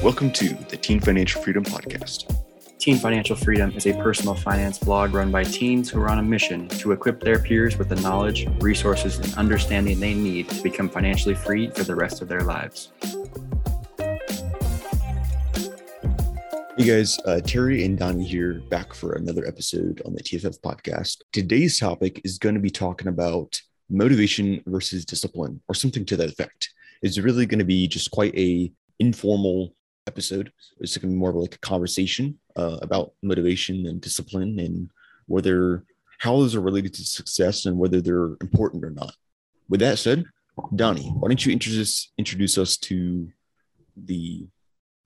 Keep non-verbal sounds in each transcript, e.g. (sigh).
Welcome to the Teen Financial Freedom Podcast. Teen Financial Freedom is a personal finance blog run by teens who are on a mission to equip their peers with the knowledge, resources, and understanding they need to become financially free for the rest of their lives. Hey guys, uh, Terry and Donnie here back for another episode on the TFF podcast. Today's topic is going to be talking about motivation versus discipline or something to that effect. It's really going to be just quite a informal episode. It's going to be more of like a conversation uh, about motivation and discipline and whether how those are related to success and whether they're important or not. With that said, Donnie, why don't you introduce introduce us to the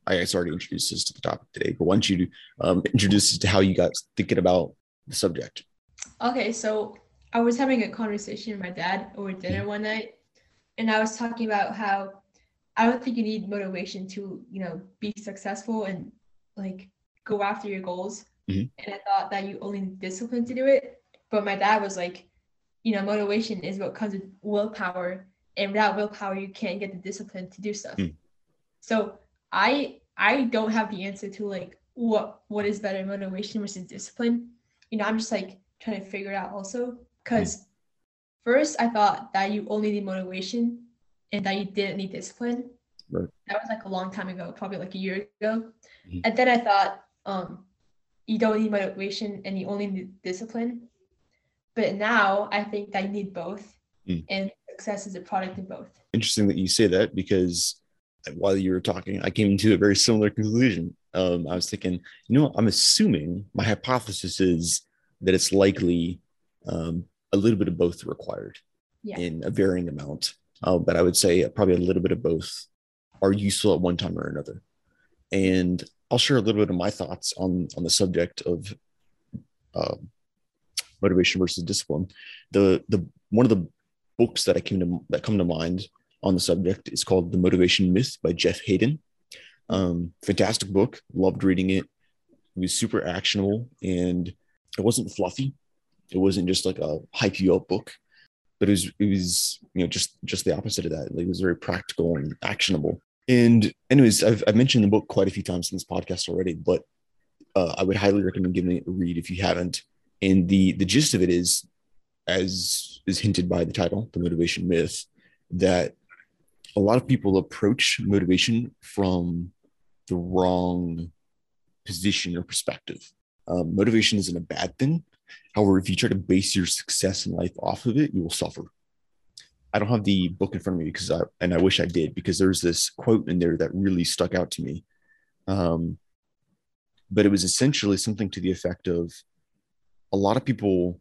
I guess already introduced us to the topic today, but why don't you um, introduce us to how you got thinking about the subject? Okay, so I was having a conversation with my dad over dinner mm-hmm. one night, and I was talking about how I don't think you need motivation to, you know, be successful and like go after your goals. Mm-hmm. And I thought that you only need discipline to do it. But my dad was like, you know, motivation is what comes with willpower. And without willpower, you can't get the discipline to do stuff. Mm. So I I don't have the answer to like what what is better motivation versus discipline. You know, I'm just like trying to figure it out also. Cause mm. first I thought that you only need motivation and that you didn't need discipline. Right. That was like a long time ago, probably like a year ago. Mm-hmm. And then I thought, um, you don't need motivation and you only need discipline. But now I think that you need both. Mm. And success is a product of both. Interesting that you say that because while you were talking, I came to a very similar conclusion. Um, I was thinking, you know, I'm assuming my hypothesis is that it's likely um, a little bit of both required yeah. in a varying amount uh, but I would say probably a little bit of both are useful at one time or another. And I'll share a little bit of my thoughts on on the subject of uh, motivation versus discipline. The the one of the books that I came to that come to mind on the subject is called The Motivation Myth by Jeff Haden. Um, fantastic book, loved reading it. It was super actionable and it wasn't fluffy. It wasn't just like a hype you up book but it was it was you know just just the opposite of that. Like it was very practical and actionable. And anyways, I've, I've mentioned the book quite a few times in this podcast already, but uh, I would highly recommend giving it a read if you haven't. And the the gist of it is, as is hinted by the title, the motivation myth, that a lot of people approach motivation from the wrong position or perspective. Um, motivation isn't a bad thing. However, if you try to base your success in life off of it, you will suffer. I don't have the book in front of me because I, and I wish I did, because there's this quote in there that really stuck out to me. Um, but it was essentially something to the effect of a lot of people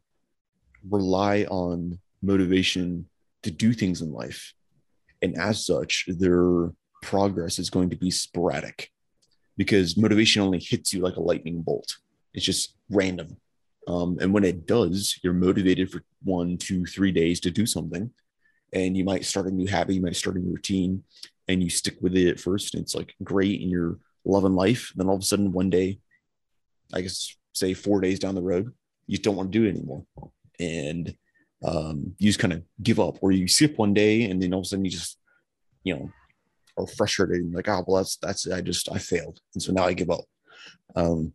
rely on motivation to do things in life. And as such, their progress is going to be sporadic because motivation only hits you like a lightning bolt. It's just random. Um, and when it does, you're motivated for one, two, three days to do something. And you might start a new habit, you might start a new routine, and you stick with it at first. And it's like great, and you're loving life. And then all of a sudden, one day, I guess, say four days down the road, you don't want to do it anymore. And um, you just kind of give up, or you skip one day, and then all of a sudden, you just, you know, are frustrated and like, oh, well, that's, that's, I just, I failed. And so now I give up. Um,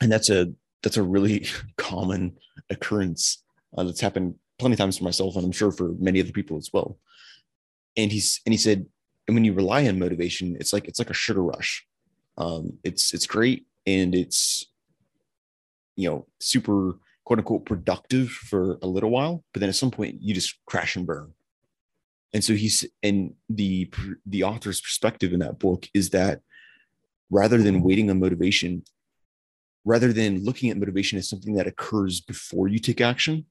and that's a that's a really (laughs) common occurrence uh, that's happened plenty of times for myself, and I'm sure for many other people as well. And he's and he said, and when you rely on motivation, it's like it's like a sugar rush. Um, it's it's great and it's you know super quote unquote productive for a little while, but then at some point you just crash and burn. And so he's and the the author's perspective in that book is that rather than waiting on motivation, rather than looking at motivation as something that occurs before you take action,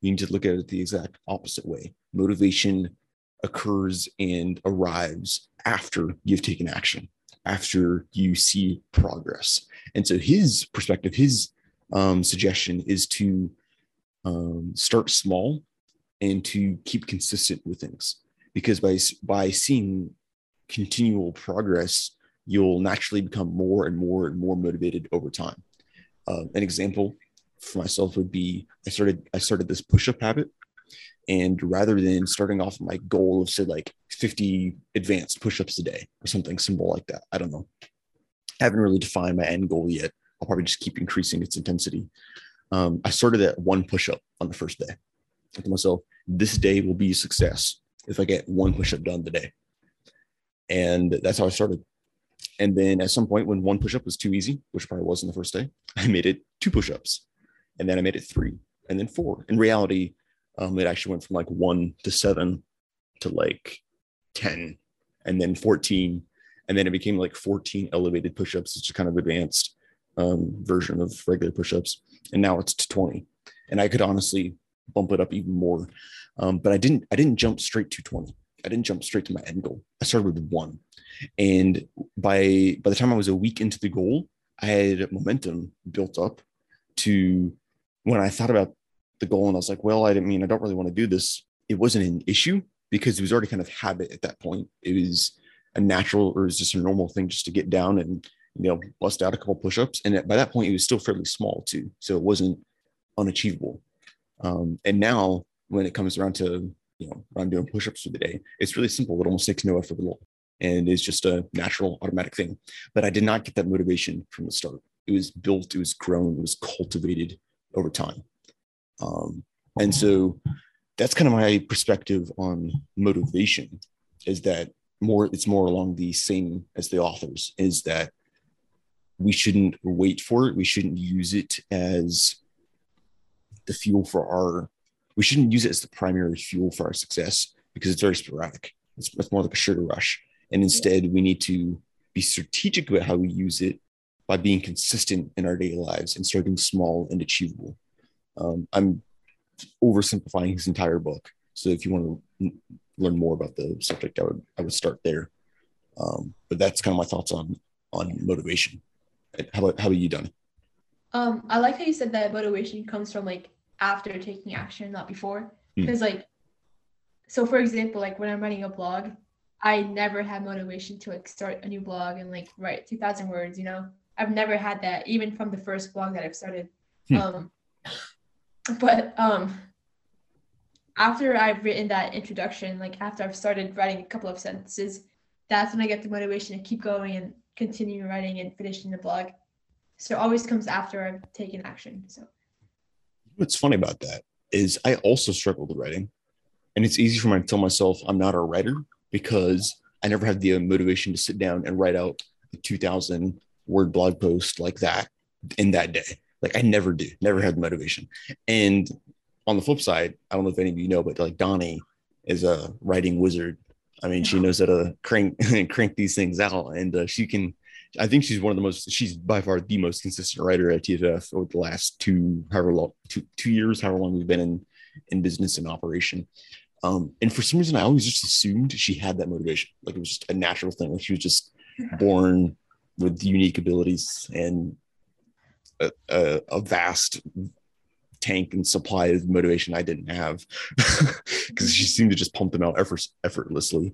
you need to look at it the exact opposite way. Motivation occurs and arrives after you've taken action, after you see progress. And so his perspective, his um, suggestion is to um, start small and to keep consistent with things because by by seeing continual progress you'll naturally become more and more and more motivated over time. Uh, an example for myself would be I started I started this push-up habit, And rather than starting off my goal of say like 50 advanced push-ups a day or something simple like that, I don't know. I haven't really defined my end goal yet. I'll probably just keep increasing its intensity. Um, I started at one push-up on the first day. I told myself, this day will be a success if I get one push-up done today. And that's how I started. And then at some point, when one push-up was too easy, which probably was in the first day, (laughs) I made it two push-ups, and then I made it three, and then four. In reality, um, it actually went from like one to seven to like 10 and then 14 and then it became like 14 elevated push-ups. It's a kind of advanced um, version of regular push-ups. And now it's to 20 and i could honestly bump it up even more. Um, but i didn't i didn't jump straight to 20 i didn't jump straight to my end goal. I started with one and by by the time i was a week into the goal i had momentum built up to when i thought about the goal and I was like, well, I didn't mean I don't really want to do this. It wasn't an issue because it was already kind of habit at that point. It was a natural or it was just a normal thing just to get down and you know bust out a couple push-ups. And by that point, it was still fairly small too, so it wasn't unachievable. Um, and now when it comes around to you know when I'm doing push-ups for the day, it's really simple. It almost takes no effort at all, and it's just a natural automatic thing. But I did not get that motivation from the start. It was built, it was grown, it was cultivated over time. Um, and so that's kind of my perspective on motivation is that more it's more along the same as the authors is that we shouldn't wait for it we shouldn't use it as the fuel for our we shouldn't use it as the primary fuel for our success because it's very sporadic it's, it's more like a sugar rush and instead we need to be strategic about how we use it by being consistent in our daily lives and starting small and achievable um, I'm oversimplifying his entire book. So if you want to learn more about the subject, I would I would start there. Um, but that's kind of my thoughts on on motivation. How about how about you, Donnie? Um, I like how you said that motivation comes from like after taking action, not before. Because mm. like, so for example, like when I'm writing a blog, I never had motivation to like start a new blog and like write two thousand words. You know, I've never had that even from the first blog that I've started. Hmm. Um, but um after I've written that introduction, like after I've started writing a couple of sentences, that's when I get the motivation to keep going and continue writing and finishing the blog. So it always comes after I've taken action. So what's funny about that is I also struggle with writing. And it's easy for me to tell myself I'm not a writer because I never had the motivation to sit down and write out a 2000 word blog post like that in that day. Like I never do, never had the motivation. And on the flip side, I don't know if any of you know, but like Donnie is a writing wizard. I mean, she knows how to crank (laughs) crank these things out, and uh, she can. I think she's one of the most. She's by far the most consistent writer at TFF over the last two, however long, two two years, however long we've been in in business and operation. Um, and for some reason, I always just assumed she had that motivation. Like it was just a natural thing. Like she was just born with unique abilities and a, a, vast tank and supply of motivation I didn't have (laughs) because she seemed to just pump them out effort, effortlessly.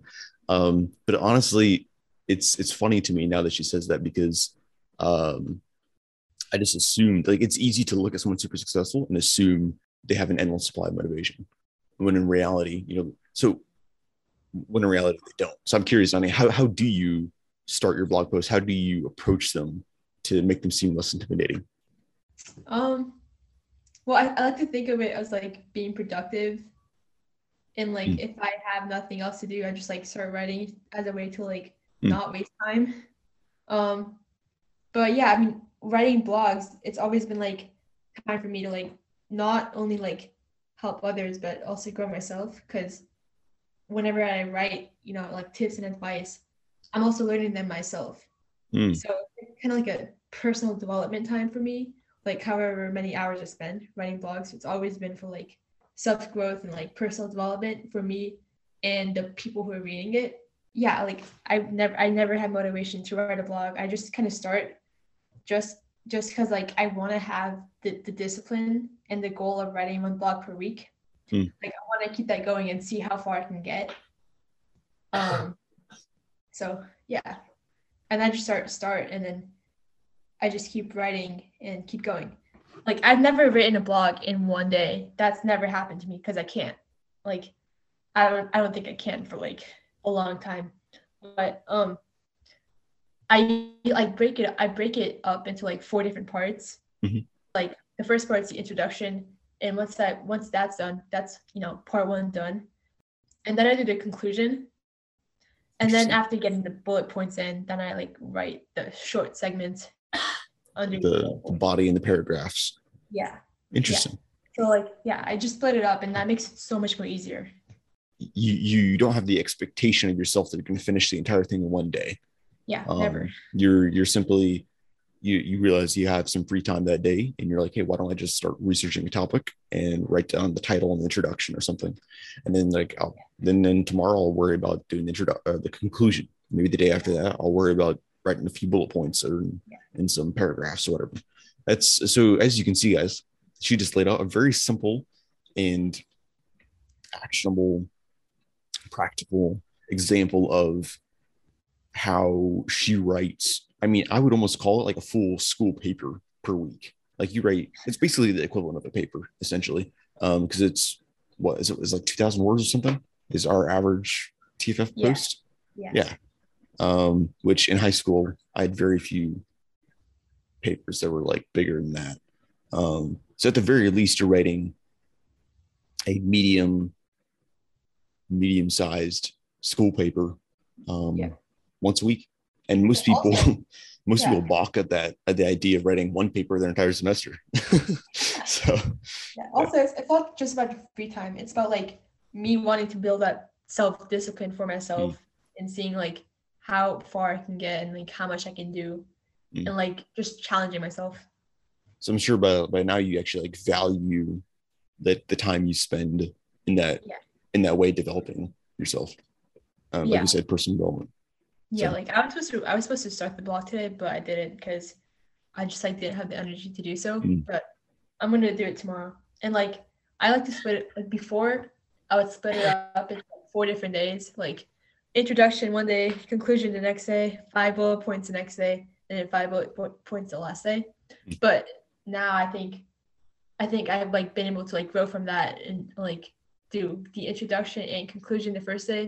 Um, but honestly, it's it's funny to me now that she says that because um, I just assumed like it's easy to look at someone super successful and assume they have an endless supply of motivation when in reality, you know, so when in reality they don't. So I'm curious, Annie, how how do you start your blog posts? How do you approach them to make them seem less intimidating? Um, well, I, I like to think of it as like being productive. And like, mm. if I have nothing else to do, I just like start writing as a way to like mm. not waste time. Um, but yeah, I mean, writing blogs, it's always been like time for me to like not only like help others, but also grow myself. Because whenever I write, you know, like tips and advice, I'm also learning them myself. Mm. So it's kind of like a personal development time for me like however many hours I spend writing blogs, it's always been for like self growth and like personal development for me and the people who are reading it. Yeah, like I never I never had motivation to write a blog. I just kind of start just just because like I want to have the, the discipline and the goal of writing one blog per week. Hmm. Like I want to keep that going and see how far I can get. Um (laughs) so yeah. And I just start start and then I just keep writing and keep going. Like I've never written a blog in one day. That's never happened to me because I can't. like I don't I don't think I can for like a long time. But um I like break it I break it up into like four different parts. Mhm. Like the first part is the introduction and once that once that's done, that's you know part one done. And then I do the conclusion. And then after getting the bullet points in, then I like write the short segments (sighs) under The, the body and the paragraphs. yeah. Interesting. So like yeah, I just split it up and that makes it so much more easier. You you don't have the expectation of yourself that you're going to finish the entire thing in one day. Yeah, Um, never. You're you're simply you you realize you have some free time that day, and you're like, hey, why don't I just start researching a topic and write down the title and the introduction or something, and then like I'll, then then tomorrow I'll worry about doing the introdu- uh, the conclusion. Maybe the day after that I'll worry about writing a few bullet points or Yeah. in some paragraphs or whatever. That's so as you can see, guys, she just laid out a very simple and actionable, practical example of how she writes. I mean, I would almost call it like a full school paper per week. Like you write, it's basically the equivalent of a paper, essentially, um, because it's what is it? It's like two thousand words or something. Is our average TFF Yeah. post? Yeah. Yeah. Um, which in high school I had very few papers that were like bigger than that. Um, so at the very least, you're writing a medium, medium sized school paper um, Yeah. Once a week. And most (laughs) Yeah, people, also- most yeah. people balk at that, at the idea of writing one paper their entire semester. (laughs) so Yeah. Also, it's, it's not just about free time. It's about like me wanting to build that self discipline for myself and seeing like how far I can get and like how much I can do Mm. and like just challenging myself. so I'm sure by by now you actually like value that the time you spend in that Yeah. in that way developing yourself. Um, like Yeah. you said, personal development. Yeah, So- like I was supposed to I was supposed to start the blog today, but I didn't because I just like didn't have the energy to do so. Mm. But I'm gonna do it tomorrow. And like I like to split it like before I would split it up into like, four different days, like introduction one day, conclusion the next day, five bullet points the next day, and then five bullet po- points the last day. Mm. But now I think I think I've like been able to like grow from that and like do the introduction and conclusion the first day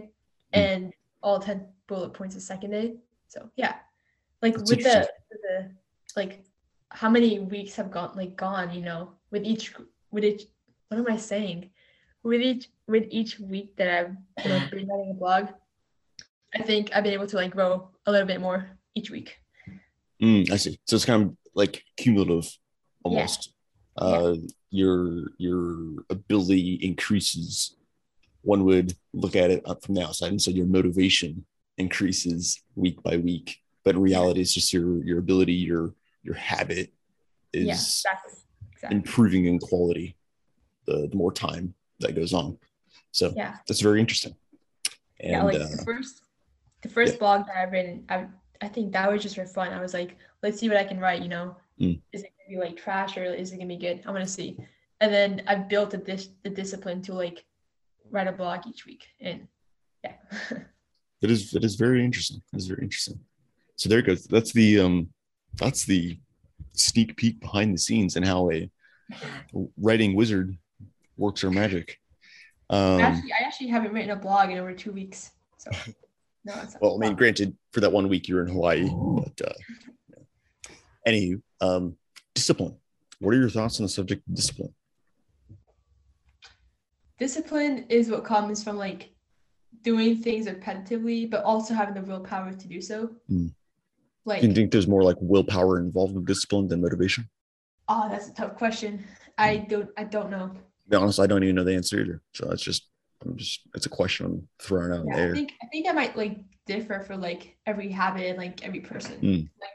Mm. and all 10 bullet points the second day. So yeah. Like That's with the, the like how many weeks have gone like gone, you know, with each with each what am I saying? With each with each week that I've you know, been writing a blog, I think I've been able to like grow a little bit more each week. Mm, I see. So it's kind of like cumulative, almost. Uh, your your ability increases. One would look at it up from the outside, and so your motivation increases week by week. But in reality, it's just your your ability, your your habit is yeah, exactly. Exactly. improving in quality the, the more time that goes on. So Yeah. that's very interesting. And yeah, like uh, the first the first yeah. blog that I've written, I I think that was just for fun. I was like, let's see what I can write, you know. Mm. Is it gonna be like trash or is it gonna be good? i'm gonna see. And then I've built the dis- the discipline to like write a blog each week. And yeah. (laughs) it is it is very interesting. It is very interesting. So there it goes. That's the um that's the sneak peek behind the scenes and how a writing wizard works her magic. Um actually I actually haven't written a blog in over two weeks. So no, it's well, I mean, granted, for that one week you're in Hawaii, but uh yeah. anywho, um discipline. What are your thoughts on the subject of discipline? Discipline is what comes from like doing things repetitively, but also having the willpower to do so. Mm. Like Do you think there's more like willpower involved with discipline than motivation? Oh, that's a tough question. I don't I don't know. To be honest, I don't even know the answer either. So it's just, I'm just, it's a question I'm throwing out Yeah, the I think I think I might like differ for like every habit and like every person. Mm. Like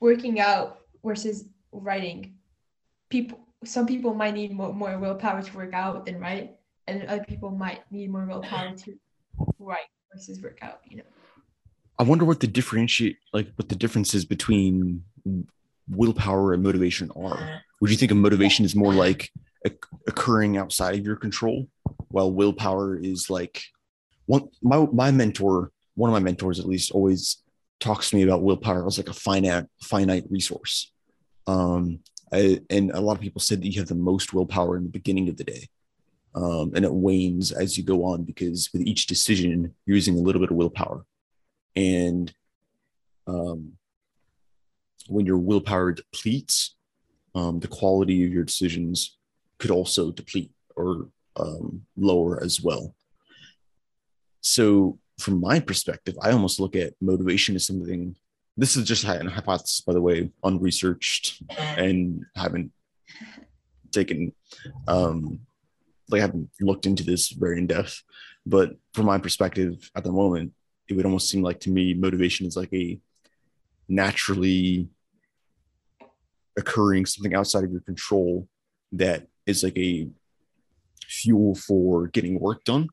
working out versus writing. People some people might need more, more willpower to work out than write, and other people might need more willpower to write versus work out, you know. I wonder what the differentiate, like what the differences between willpower and motivation are. Would you think a motivation is more like occurring outside of your control, while willpower is like one? My my mentor, one of my mentors at least, always talks to me about willpower as like a finite finite resource. Um, I, and a lot of people said that you have the most willpower in the beginning of the day, um, and it wanes as you go on because with each decision you're using a little bit of willpower. And um, when your willpower depletes um, the quality of your decisions could also deplete or um, lower as well. So from my perspective i almost look at motivation as something this is just a hypothesis by the way unresearched and haven't taken um like I haven't looked into this very in depth, but from my perspective at the moment, it would almost seem like to me motivation is like a naturally occurring something outside of your control that is like a fuel for getting work done.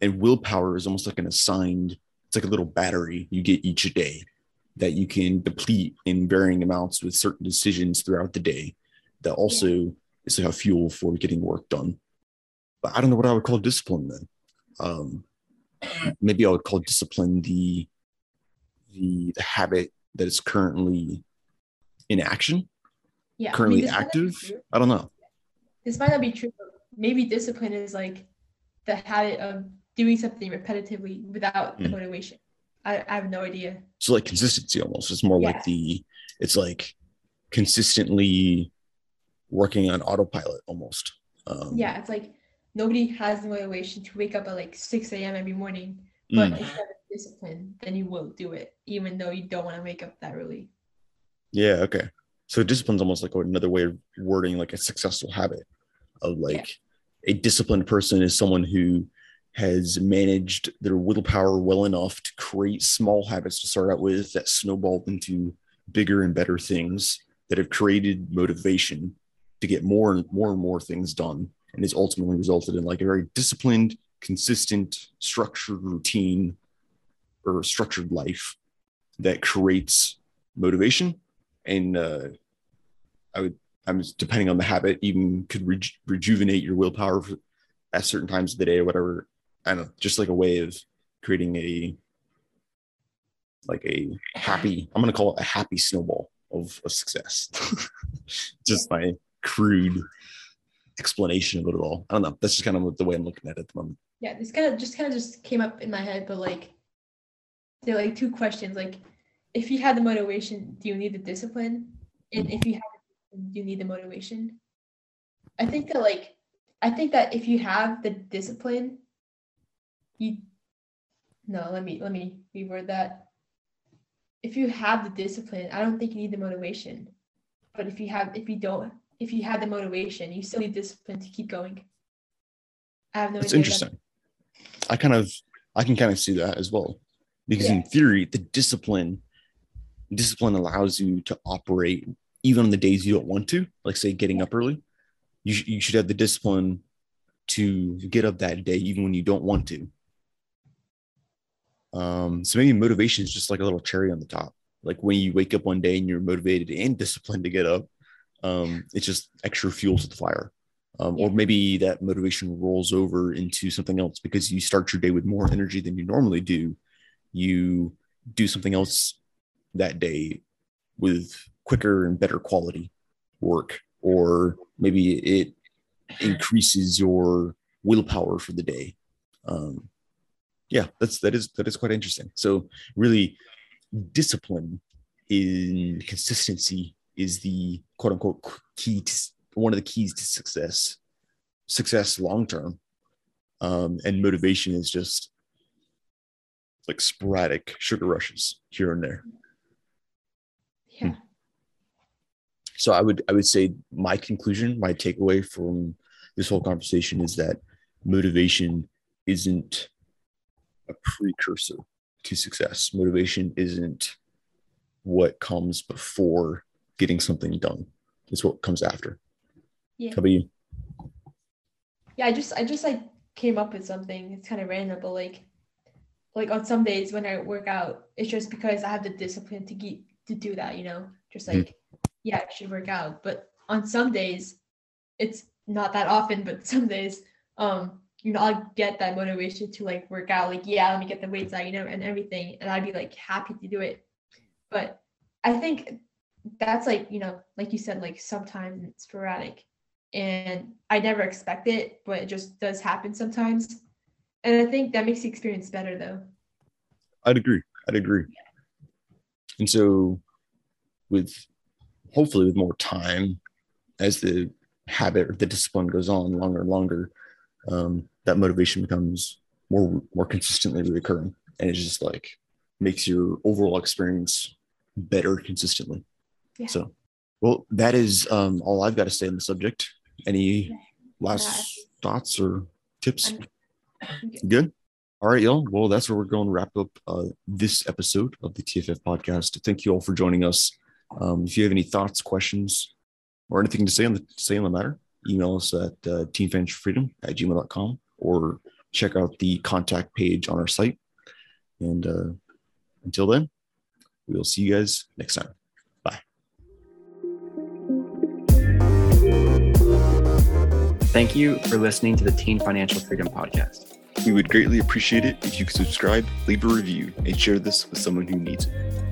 And willpower is almost like an assigned, it's like a little battery you get each day that you can deplete in varying amounts with certain decisions throughout the day that also is like a fuel for getting work done but I don't know what I would call discipline then. Um, maybe I would call discipline the, the the habit that is currently in action, Yeah. I currently mean, not be active. I don't know. This might not be true. but Maybe discipline is like the habit of doing something repetitively without Mm. motivation. I, I have no idea. So like consistency almost. It's more Yeah. like the it's like consistently working on autopilot almost. Um, Yeah, it's like nobody has the motivation to wake up at like 6 a.m. every morning, but mm, if you have discipline, then you will do it, even though you don't want to wake up that early. yeah. Okay. So discipline's almost like another way of wording like a successful habit of like a disciplined person is someone who has managed their willpower well enough to create small habits to start out with that snowball into bigger and better things that have created motivation to get more and more and more things done and has ultimately resulted in like a very disciplined consistent structured routine or structured life that creates motivation and uh, i would i'm depending on the habit even could reju- rejuvenate your willpower at certain times of the day or whatever. I don't know just like a way of creating a like a happy i'm to call it a happy snowball of, of success. (laughs) Just my crude explanation of it at all i don't know that's just kind of the way i'm looking at it at the moment Yeah, this kind of just kind of just came up in my head, but like they're like two questions. Like, if you had the motivation, do you need the discipline? And if you have, do you need the motivation? I think that like, I think that if you have the discipline, you. No, let me let me reword that. If you have the discipline, I don't think you need the motivation. But if you have, if you don't, if you had the motivation, you still need discipline to keep going. I have no That's idea. interesting. I kind of I can kind of see that as well. Because in theory, the discipline discipline allows you to operate even on the days you don't want to, like say getting up early. You, sh- you should have the discipline to get up that day even when you don't want to. Um, so maybe motivation is just like a little cherry on the top. Like when you wake up one day and you're motivated and disciplined to get up, um, it's just extra fuel to the fire. Um, or maybe that motivation rolls over into something else because you start your day with more energy than you normally do. You do something else that day with quicker and better quality work or maybe it increases your willpower for the day. Um, yeah that's that is that is quite interesting. So really discipline in consistency is the quote unquote key to one of the keys to success success long term um, and motivation is just like sporadic sugar rushes here and there. Yeah. so i would i would say my conclusion my takeaway from this whole conversation is that motivation isn't a precursor to success. Motivation isn't what comes before getting something done it's what comes after Yeah. how about you Yeah, I just I just like came up with something. It's kind of random, but like like on some days when I work out, it's just because I have the discipline to get to do that, you know? Just Mhm. like yeah, I should work out. But on some days, it's not that often, but some days, um, you know, I'll get that motivation to like work out, like, yeah, let me get the weights out, you know, and everything. And I'd be like happy to do it. But I think that's like, you know, like you said, like sometimes it's sporadic. and I never expect it, but it just does happen sometimes. And I think that makes the experience better though. I'd agree. I'd agree. And so with hopefully with more time as the habit or the discipline goes on longer and longer, um, that motivation becomes more more consistently recurring. And it's just like makes your overall experience better consistently. Yeah. So well, that is um, all I've got to say on the subject. Any last thoughts or tips? Good. All right, y'all. Well, that's where we're going to wrap up uh, this episode of the TFF podcast. Thank you all for joining us. Um, if you have any thoughts, questions, or anything to say on the say on the matter, email us at uh, teenfinancialfreedom at gmail.com or check out the contact page on our site. And uh, until then, we will see you guys next time. Thank you for listening to the Teen Financial Freedom Podcast. We would greatly appreciate it if you could subscribe, leave a review, and share this with someone who needs it.